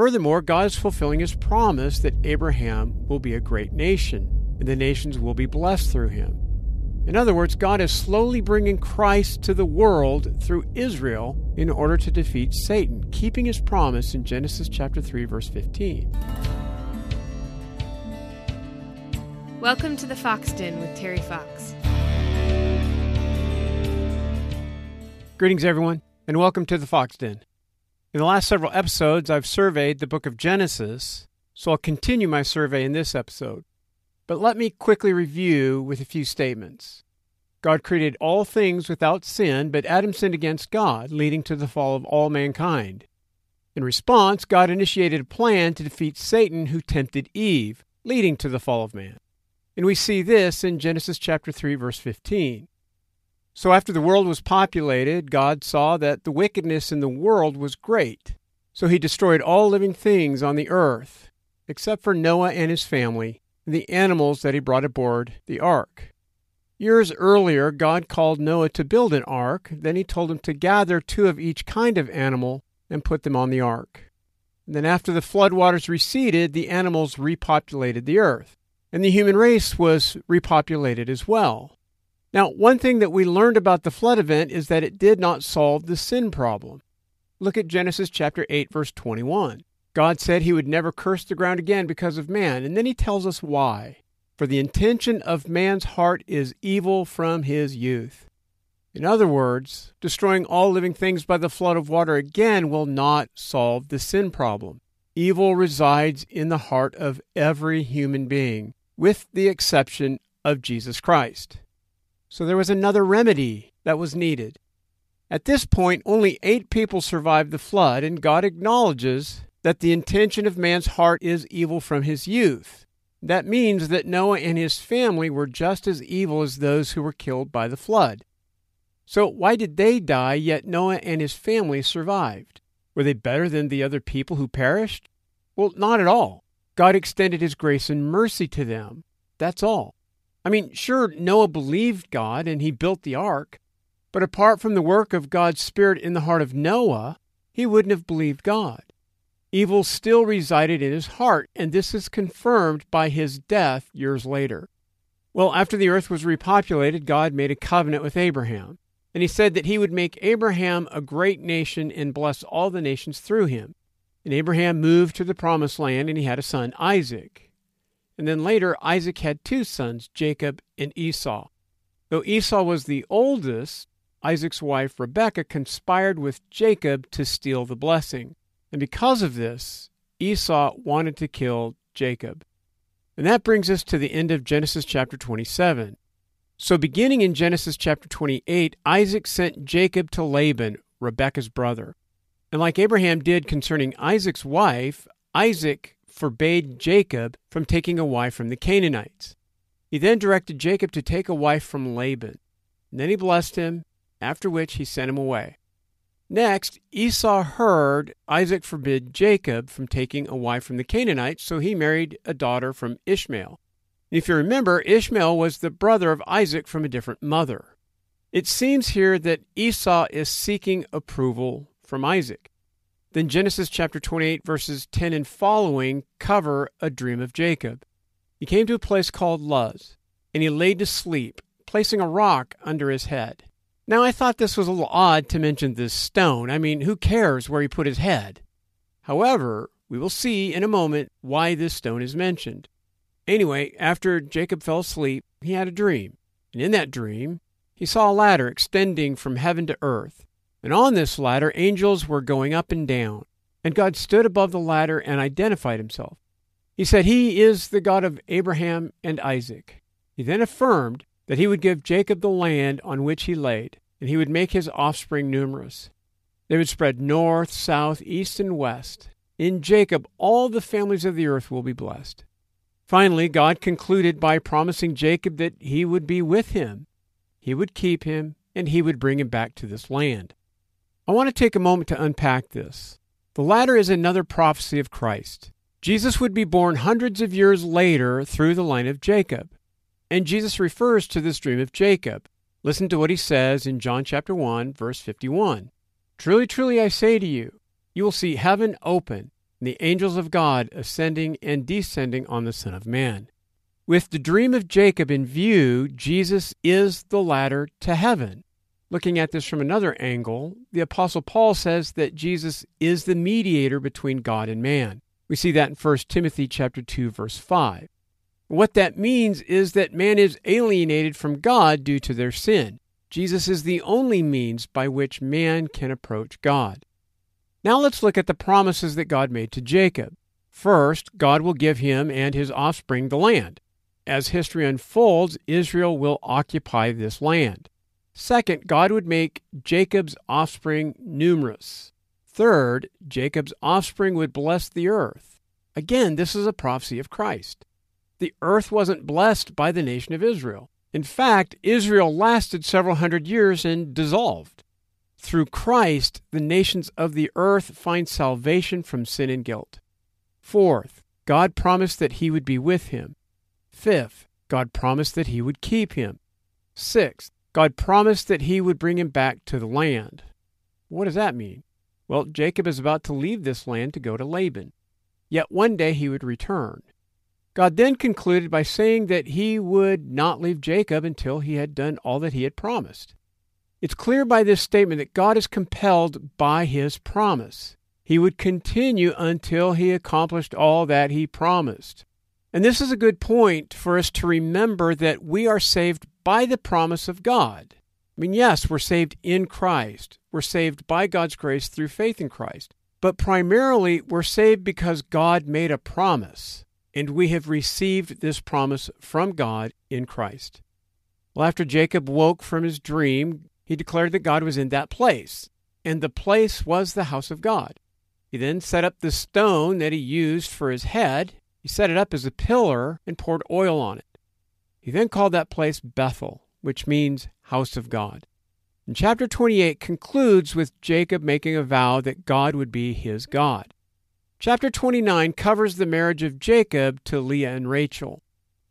Furthermore, God is fulfilling his promise that Abraham will be a great nation, and the nations will be blessed through him. In other words, God is slowly bringing Christ to the world through Israel in order to defeat Satan, keeping his promise in Genesis chapter 3 verse 15. Welcome to the Fox Den with Terry Fox. Greetings everyone, and welcome to the Fox Den. In the last several episodes, I've surveyed the book of Genesis, so I'll continue my survey in this episode. But let me quickly review with a few statements. God created all things without sin, but Adam sinned against God, leading to the fall of all mankind. In response, God initiated a plan to defeat Satan, who tempted Eve, leading to the fall of man. And we see this in Genesis chapter 3 verse 15. So after the world was populated, God saw that the wickedness in the world was great. So he destroyed all living things on the earth, except for Noah and his family, and the animals that he brought aboard the ark. Years earlier, God called Noah to build an ark. Then he told him to gather two of each kind of animal and put them on the ark. And then, after the floodwaters receded, the animals repopulated the earth, and the human race was repopulated as well. Now, one thing that we learned about the flood event is that it did not solve the sin problem. Look at Genesis chapter 8 verse 21. God said he would never curse the ground again because of man, and then he tells us why. For the intention of man's heart is evil from his youth. In other words, destroying all living things by the flood of water again will not solve the sin problem. Evil resides in the heart of every human being, with the exception of Jesus Christ. So there was another remedy that was needed. At this point, only eight people survived the flood, and God acknowledges that the intention of man's heart is evil from his youth. That means that Noah and his family were just as evil as those who were killed by the flood. So, why did they die, yet Noah and his family survived? Were they better than the other people who perished? Well, not at all. God extended his grace and mercy to them. That's all. I mean, sure, Noah believed God and he built the ark, but apart from the work of God's Spirit in the heart of Noah, he wouldn't have believed God. Evil still resided in his heart, and this is confirmed by his death years later. Well, after the earth was repopulated, God made a covenant with Abraham, and he said that he would make Abraham a great nation and bless all the nations through him. And Abraham moved to the promised land, and he had a son, Isaac. And then later, Isaac had two sons, Jacob and Esau. Though Esau was the oldest, Isaac's wife Rebekah conspired with Jacob to steal the blessing. And because of this, Esau wanted to kill Jacob. And that brings us to the end of Genesis chapter 27. So, beginning in Genesis chapter 28, Isaac sent Jacob to Laban, Rebekah's brother. And like Abraham did concerning Isaac's wife, Isaac forbade Jacob from taking a wife from the Canaanites. He then directed Jacob to take a wife from Laban. And then he blessed him, after which he sent him away. Next, Esau heard Isaac forbid Jacob from taking a wife from the Canaanites, so he married a daughter from Ishmael. If you remember, Ishmael was the brother of Isaac from a different mother. It seems here that Esau is seeking approval from Isaac. Then Genesis chapter 28, verses 10 and following cover a dream of Jacob. He came to a place called Luz, and he laid to sleep, placing a rock under his head. Now, I thought this was a little odd to mention this stone. I mean, who cares where he put his head? However, we will see in a moment why this stone is mentioned. Anyway, after Jacob fell asleep, he had a dream. And in that dream, he saw a ladder extending from heaven to earth. And on this ladder, angels were going up and down. And God stood above the ladder and identified himself. He said, He is the God of Abraham and Isaac. He then affirmed that he would give Jacob the land on which he laid, and he would make his offspring numerous. They would spread north, south, east, and west. In Jacob, all the families of the earth will be blessed. Finally, God concluded by promising Jacob that he would be with him, he would keep him, and he would bring him back to this land. I want to take a moment to unpack this. The ladder is another prophecy of Christ. Jesus would be born hundreds of years later through the line of Jacob. And Jesus refers to this dream of Jacob. Listen to what he says in John chapter 1, verse 51. Truly, truly, I say to you, you will see heaven open, and the angels of God ascending and descending on the Son of Man. With the dream of Jacob in view, Jesus is the ladder to heaven. Looking at this from another angle, the Apostle Paul says that Jesus is the mediator between God and man. We see that in 1 Timothy chapter 2 verse 5. What that means is that man is alienated from God due to their sin. Jesus is the only means by which man can approach God. Now let's look at the promises that God made to Jacob. First, God will give him and his offspring the land. As history unfolds, Israel will occupy this land. Second, God would make Jacob's offspring numerous. Third, Jacob's offspring would bless the earth. Again, this is a prophecy of Christ. The earth wasn't blessed by the nation of Israel. In fact, Israel lasted several hundred years and dissolved. Through Christ, the nations of the earth find salvation from sin and guilt. Fourth, God promised that he would be with him. Fifth, God promised that he would keep him. Sixth, God promised that he would bring him back to the land. What does that mean? Well, Jacob is about to leave this land to go to Laban. Yet one day he would return. God then concluded by saying that he would not leave Jacob until he had done all that he had promised. It's clear by this statement that God is compelled by his promise. He would continue until he accomplished all that he promised. And this is a good point for us to remember that we are saved by the promise of God. I mean, yes, we're saved in Christ. We're saved by God's grace through faith in Christ. But primarily, we're saved because God made a promise, and we have received this promise from God in Christ. Well, after Jacob woke from his dream, he declared that God was in that place, and the place was the house of God. He then set up the stone that he used for his head. He set it up as a pillar and poured oil on it. He then called that place Bethel, which means house of God. And chapter 28 concludes with Jacob making a vow that God would be his God. Chapter 29 covers the marriage of Jacob to Leah and Rachel.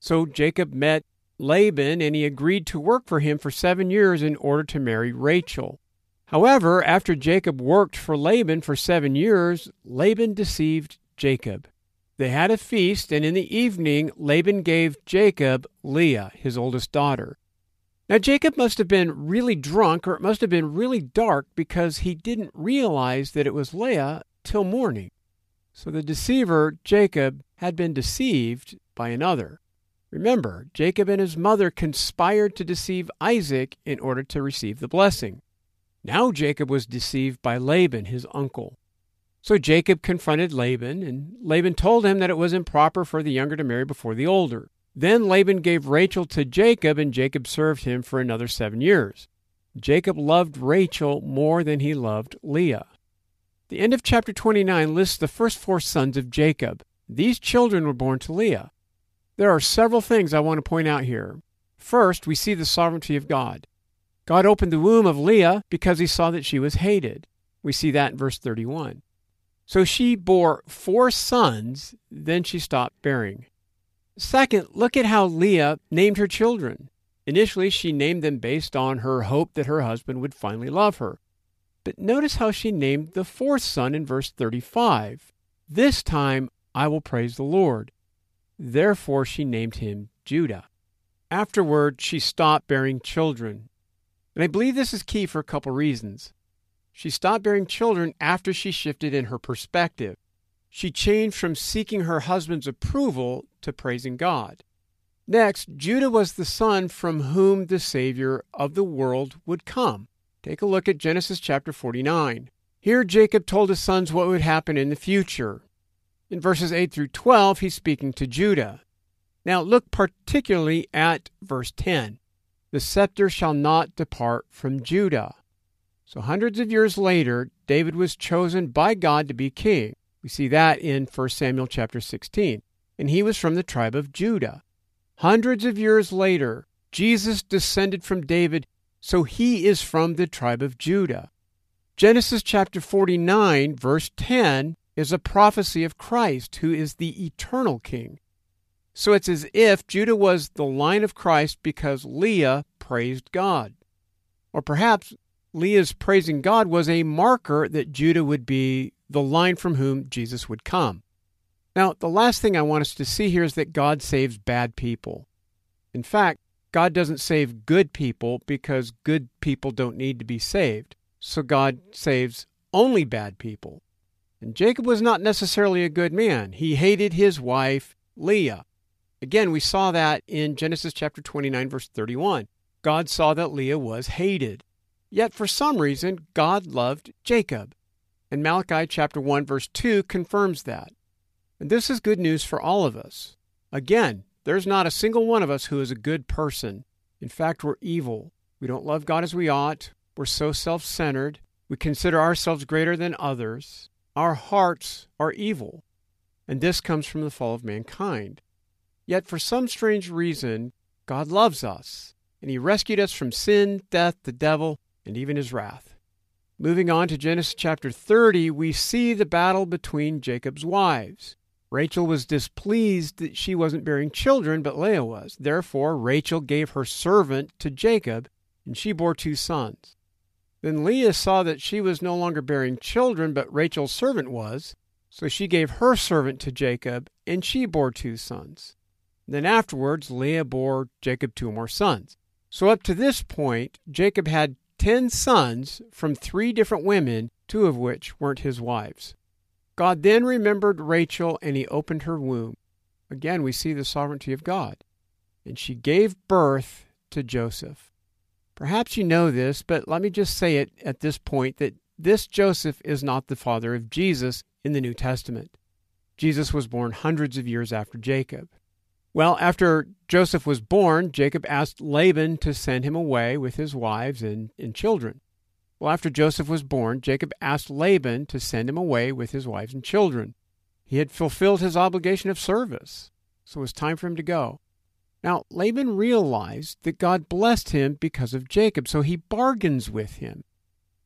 So Jacob met Laban and he agreed to work for him for seven years in order to marry Rachel. However, after Jacob worked for Laban for seven years, Laban deceived Jacob. They had a feast, and in the evening Laban gave Jacob Leah, his oldest daughter. Now, Jacob must have been really drunk, or it must have been really dark because he didn't realize that it was Leah till morning. So the deceiver, Jacob, had been deceived by another. Remember, Jacob and his mother conspired to deceive Isaac in order to receive the blessing. Now Jacob was deceived by Laban, his uncle. So Jacob confronted Laban, and Laban told him that it was improper for the younger to marry before the older. Then Laban gave Rachel to Jacob, and Jacob served him for another seven years. Jacob loved Rachel more than he loved Leah. The end of chapter 29 lists the first four sons of Jacob. These children were born to Leah. There are several things I want to point out here. First, we see the sovereignty of God. God opened the womb of Leah because he saw that she was hated. We see that in verse 31. So she bore four sons, then she stopped bearing. Second, look at how Leah named her children. Initially, she named them based on her hope that her husband would finally love her. But notice how she named the fourth son in verse 35. This time I will praise the Lord. Therefore, she named him Judah. Afterward, she stopped bearing children. And I believe this is key for a couple reasons. She stopped bearing children after she shifted in her perspective. She changed from seeking her husband's approval to praising God. Next, Judah was the son from whom the Savior of the world would come. Take a look at Genesis chapter 49. Here, Jacob told his sons what would happen in the future. In verses 8 through 12, he's speaking to Judah. Now, look particularly at verse 10. The scepter shall not depart from Judah. So hundreds of years later, David was chosen by God to be king. We see that in 1 Samuel chapter 16. And he was from the tribe of Judah. Hundreds of years later, Jesus descended from David, so he is from the tribe of Judah. Genesis chapter 49, verse 10, is a prophecy of Christ, who is the eternal king. So it's as if Judah was the line of Christ because Leah praised God. Or perhaps Leah's praising God was a marker that Judah would be the line from whom Jesus would come. Now, the last thing I want us to see here is that God saves bad people. In fact, God doesn't save good people because good people don't need to be saved. So God saves only bad people. And Jacob was not necessarily a good man. He hated his wife, Leah. Again, we saw that in Genesis chapter 29, verse 31. God saw that Leah was hated. Yet for some reason, God loved Jacob. And Malachi chapter 1, verse 2 confirms that. And this is good news for all of us. Again, there's not a single one of us who is a good person. In fact, we're evil. We don't love God as we ought. We're so self centered. We consider ourselves greater than others. Our hearts are evil. And this comes from the fall of mankind. Yet, for some strange reason, God loves us, and He rescued us from sin, death, the devil, and even His wrath. Moving on to Genesis chapter 30, we see the battle between Jacob's wives. Rachel was displeased that she wasn't bearing children, but Leah was. Therefore, Rachel gave her servant to Jacob, and she bore two sons. Then Leah saw that she was no longer bearing children, but Rachel's servant was. So she gave her servant to Jacob, and she bore two sons. Then afterwards, Leah bore Jacob two more sons. So up to this point, Jacob had ten sons from three different women, two of which weren't his wives. God then remembered Rachel, and he opened her womb. Again, we see the sovereignty of God. And she gave birth to Joseph. Perhaps you know this, but let me just say it at this point that this Joseph is not the father of Jesus in the New Testament. Jesus was born hundreds of years after Jacob. Well, after Joseph was born, Jacob asked Laban to send him away with his wives and, and children. Well, after Joseph was born, Jacob asked Laban to send him away with his wives and children. He had fulfilled his obligation of service, so it was time for him to go. Now, Laban realized that God blessed him because of Jacob, so he bargains with him.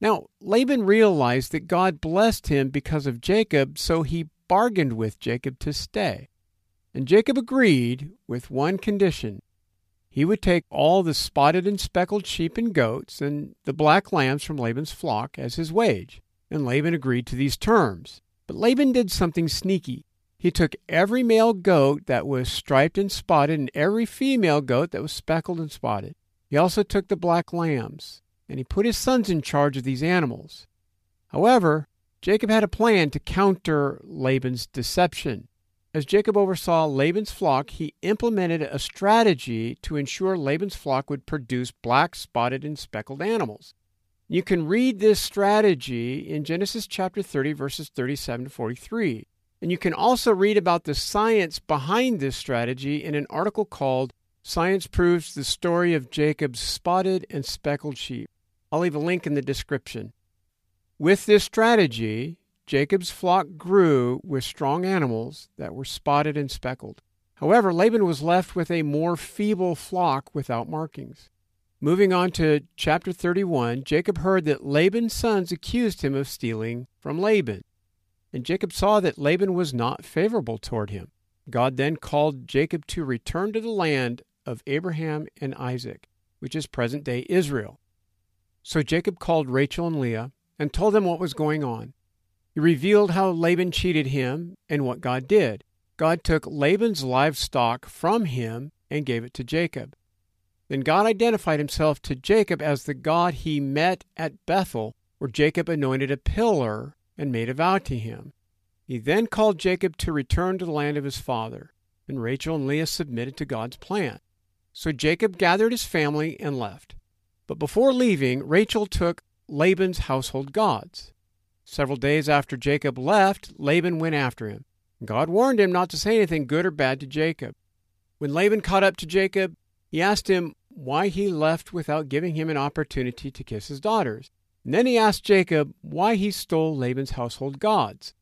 Now, Laban realized that God blessed him because of Jacob, so he bargained with Jacob to stay. And Jacob agreed with one condition he would take all the spotted and speckled sheep and goats and the black lambs from Laban's flock as his wage. And Laban agreed to these terms. But Laban did something sneaky. He took every male goat that was striped and spotted and every female goat that was speckled and spotted. He also took the black lambs, and he put his sons in charge of these animals. However, Jacob had a plan to counter Laban's deception. As Jacob oversaw Laban's flock, he implemented a strategy to ensure Laban's flock would produce black, spotted, and speckled animals. You can read this strategy in Genesis chapter 30, verses 37 to 43. And you can also read about the science behind this strategy in an article called Science Proves the Story of Jacob's Spotted and Speckled Sheep. I'll leave a link in the description. With this strategy, Jacob's flock grew with strong animals that were spotted and speckled. However, Laban was left with a more feeble flock without markings. Moving on to chapter 31, Jacob heard that Laban's sons accused him of stealing from Laban. And Jacob saw that Laban was not favorable toward him. God then called Jacob to return to the land of Abraham and Isaac, which is present day Israel. So Jacob called Rachel and Leah and told them what was going on. He revealed how Laban cheated him and what God did. God took Laban's livestock from him and gave it to Jacob. Then God identified himself to Jacob as the God he met at Bethel, where Jacob anointed a pillar and made a vow to him. He then called Jacob to return to the land of his father, and Rachel and Leah submitted to God's plan. So Jacob gathered his family and left. But before leaving, Rachel took Laban's household gods. Several days after Jacob left, Laban went after him. God warned him not to say anything good or bad to Jacob. When Laban caught up to Jacob, he asked him why he left without giving him an opportunity to kiss his daughters. And then he asked Jacob why he stole Laban's household gods.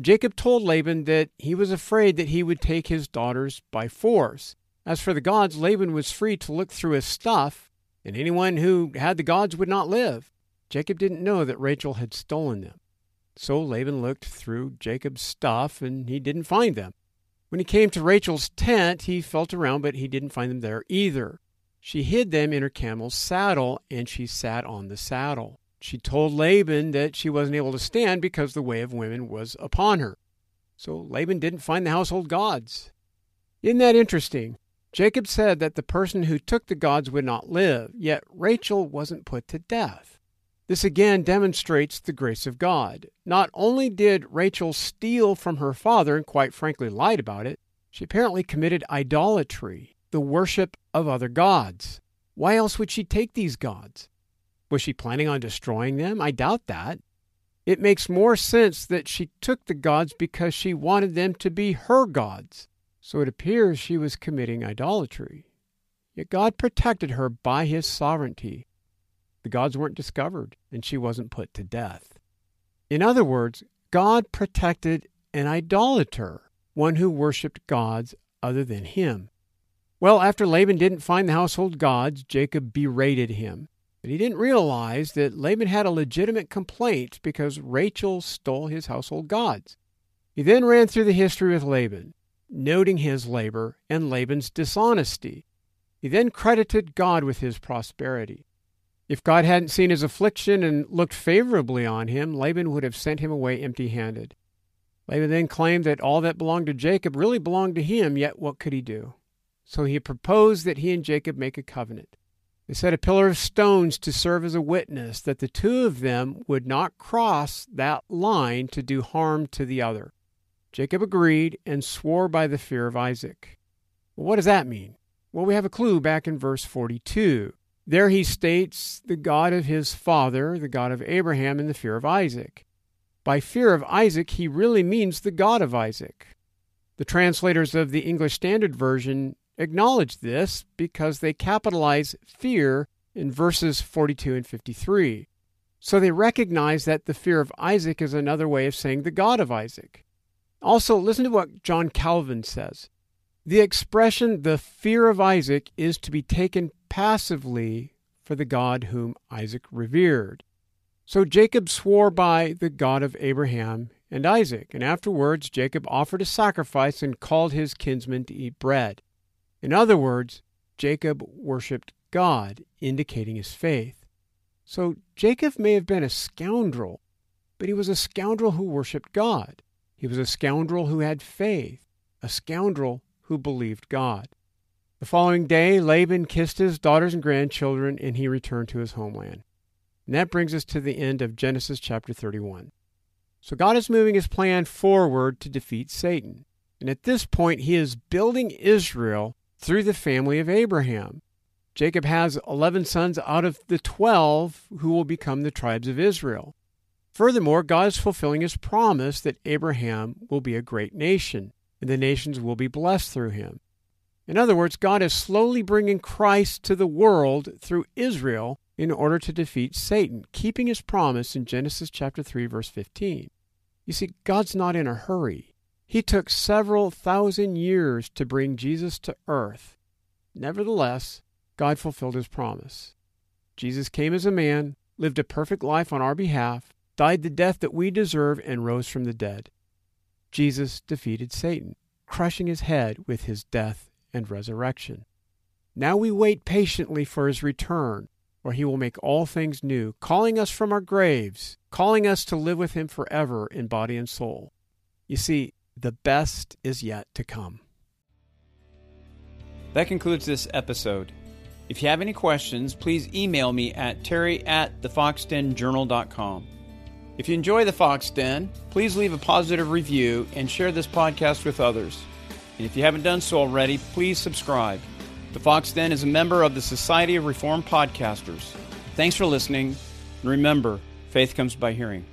Jacob told Laban that he was afraid that he would take his daughters by force. As for the gods, Laban was free to look through his stuff, and anyone who had the gods would not live. Jacob didn't know that Rachel had stolen them. So Laban looked through Jacob's stuff, and he didn't find them. When he came to Rachel's tent, he felt around, but he didn't find them there either. She hid them in her camel's saddle, and she sat on the saddle. She told Laban that she wasn't able to stand because the way of women was upon her. So Laban didn't find the household gods. Isn't that interesting? Jacob said that the person who took the gods would not live, yet Rachel wasn't put to death. This again demonstrates the grace of God. Not only did Rachel steal from her father and quite frankly lied about it, she apparently committed idolatry, the worship of other gods. Why else would she take these gods? Was she planning on destroying them? I doubt that. It makes more sense that she took the gods because she wanted them to be her gods. So it appears she was committing idolatry. Yet God protected her by his sovereignty. The gods weren't discovered, and she wasn't put to death. In other words, God protected an idolater, one who worshipped gods other than him. Well, after Laban didn't find the household gods, Jacob berated him. But he didn't realize that Laban had a legitimate complaint because Rachel stole his household gods. He then ran through the history with Laban noting his labor and Laban's dishonesty. He then credited God with his prosperity. If God hadn't seen his affliction and looked favorably on him, Laban would have sent him away empty handed. Laban then claimed that all that belonged to Jacob really belonged to him, yet what could he do? So he proposed that he and Jacob make a covenant. They set a pillar of stones to serve as a witness that the two of them would not cross that line to do harm to the other. Jacob agreed and swore by the fear of Isaac. What does that mean? Well, we have a clue back in verse 42. There he states the God of his father, the God of Abraham, and the fear of Isaac. By fear of Isaac, he really means the God of Isaac. The translators of the English Standard Version acknowledge this because they capitalize fear in verses 42 and 53. So they recognize that the fear of Isaac is another way of saying the God of Isaac. Also, listen to what John Calvin says. The expression, the fear of Isaac, is to be taken passively for the God whom Isaac revered. So Jacob swore by the God of Abraham and Isaac, and afterwards Jacob offered a sacrifice and called his kinsmen to eat bread. In other words, Jacob worshipped God, indicating his faith. So Jacob may have been a scoundrel, but he was a scoundrel who worshipped God. He was a scoundrel who had faith, a scoundrel who believed God. The following day, Laban kissed his daughters and grandchildren, and he returned to his homeland. And that brings us to the end of Genesis chapter 31. So God is moving his plan forward to defeat Satan. And at this point, he is building Israel through the family of Abraham. Jacob has 11 sons out of the 12 who will become the tribes of Israel. Furthermore, God is fulfilling his promise that Abraham will be a great nation, and the nations will be blessed through him. In other words, God is slowly bringing Christ to the world through Israel in order to defeat Satan, keeping his promise in Genesis chapter 3 verse 15. You see, God's not in a hurry. He took several thousand years to bring Jesus to earth. Nevertheless, God fulfilled his promise. Jesus came as a man, lived a perfect life on our behalf, died the death that we deserve, and rose from the dead. Jesus defeated Satan, crushing his head with his death and resurrection. Now we wait patiently for his return, where he will make all things new, calling us from our graves, calling us to live with him forever in body and soul. You see, the best is yet to come. That concludes this episode. If you have any questions, please email me at terry at thefoxdenjournal.com. If you enjoy the Fox Den, please leave a positive review and share this podcast with others. And if you haven't done so already, please subscribe. The Fox Den is a member of the Society of Reformed Podcasters. Thanks for listening, and remember, faith comes by hearing.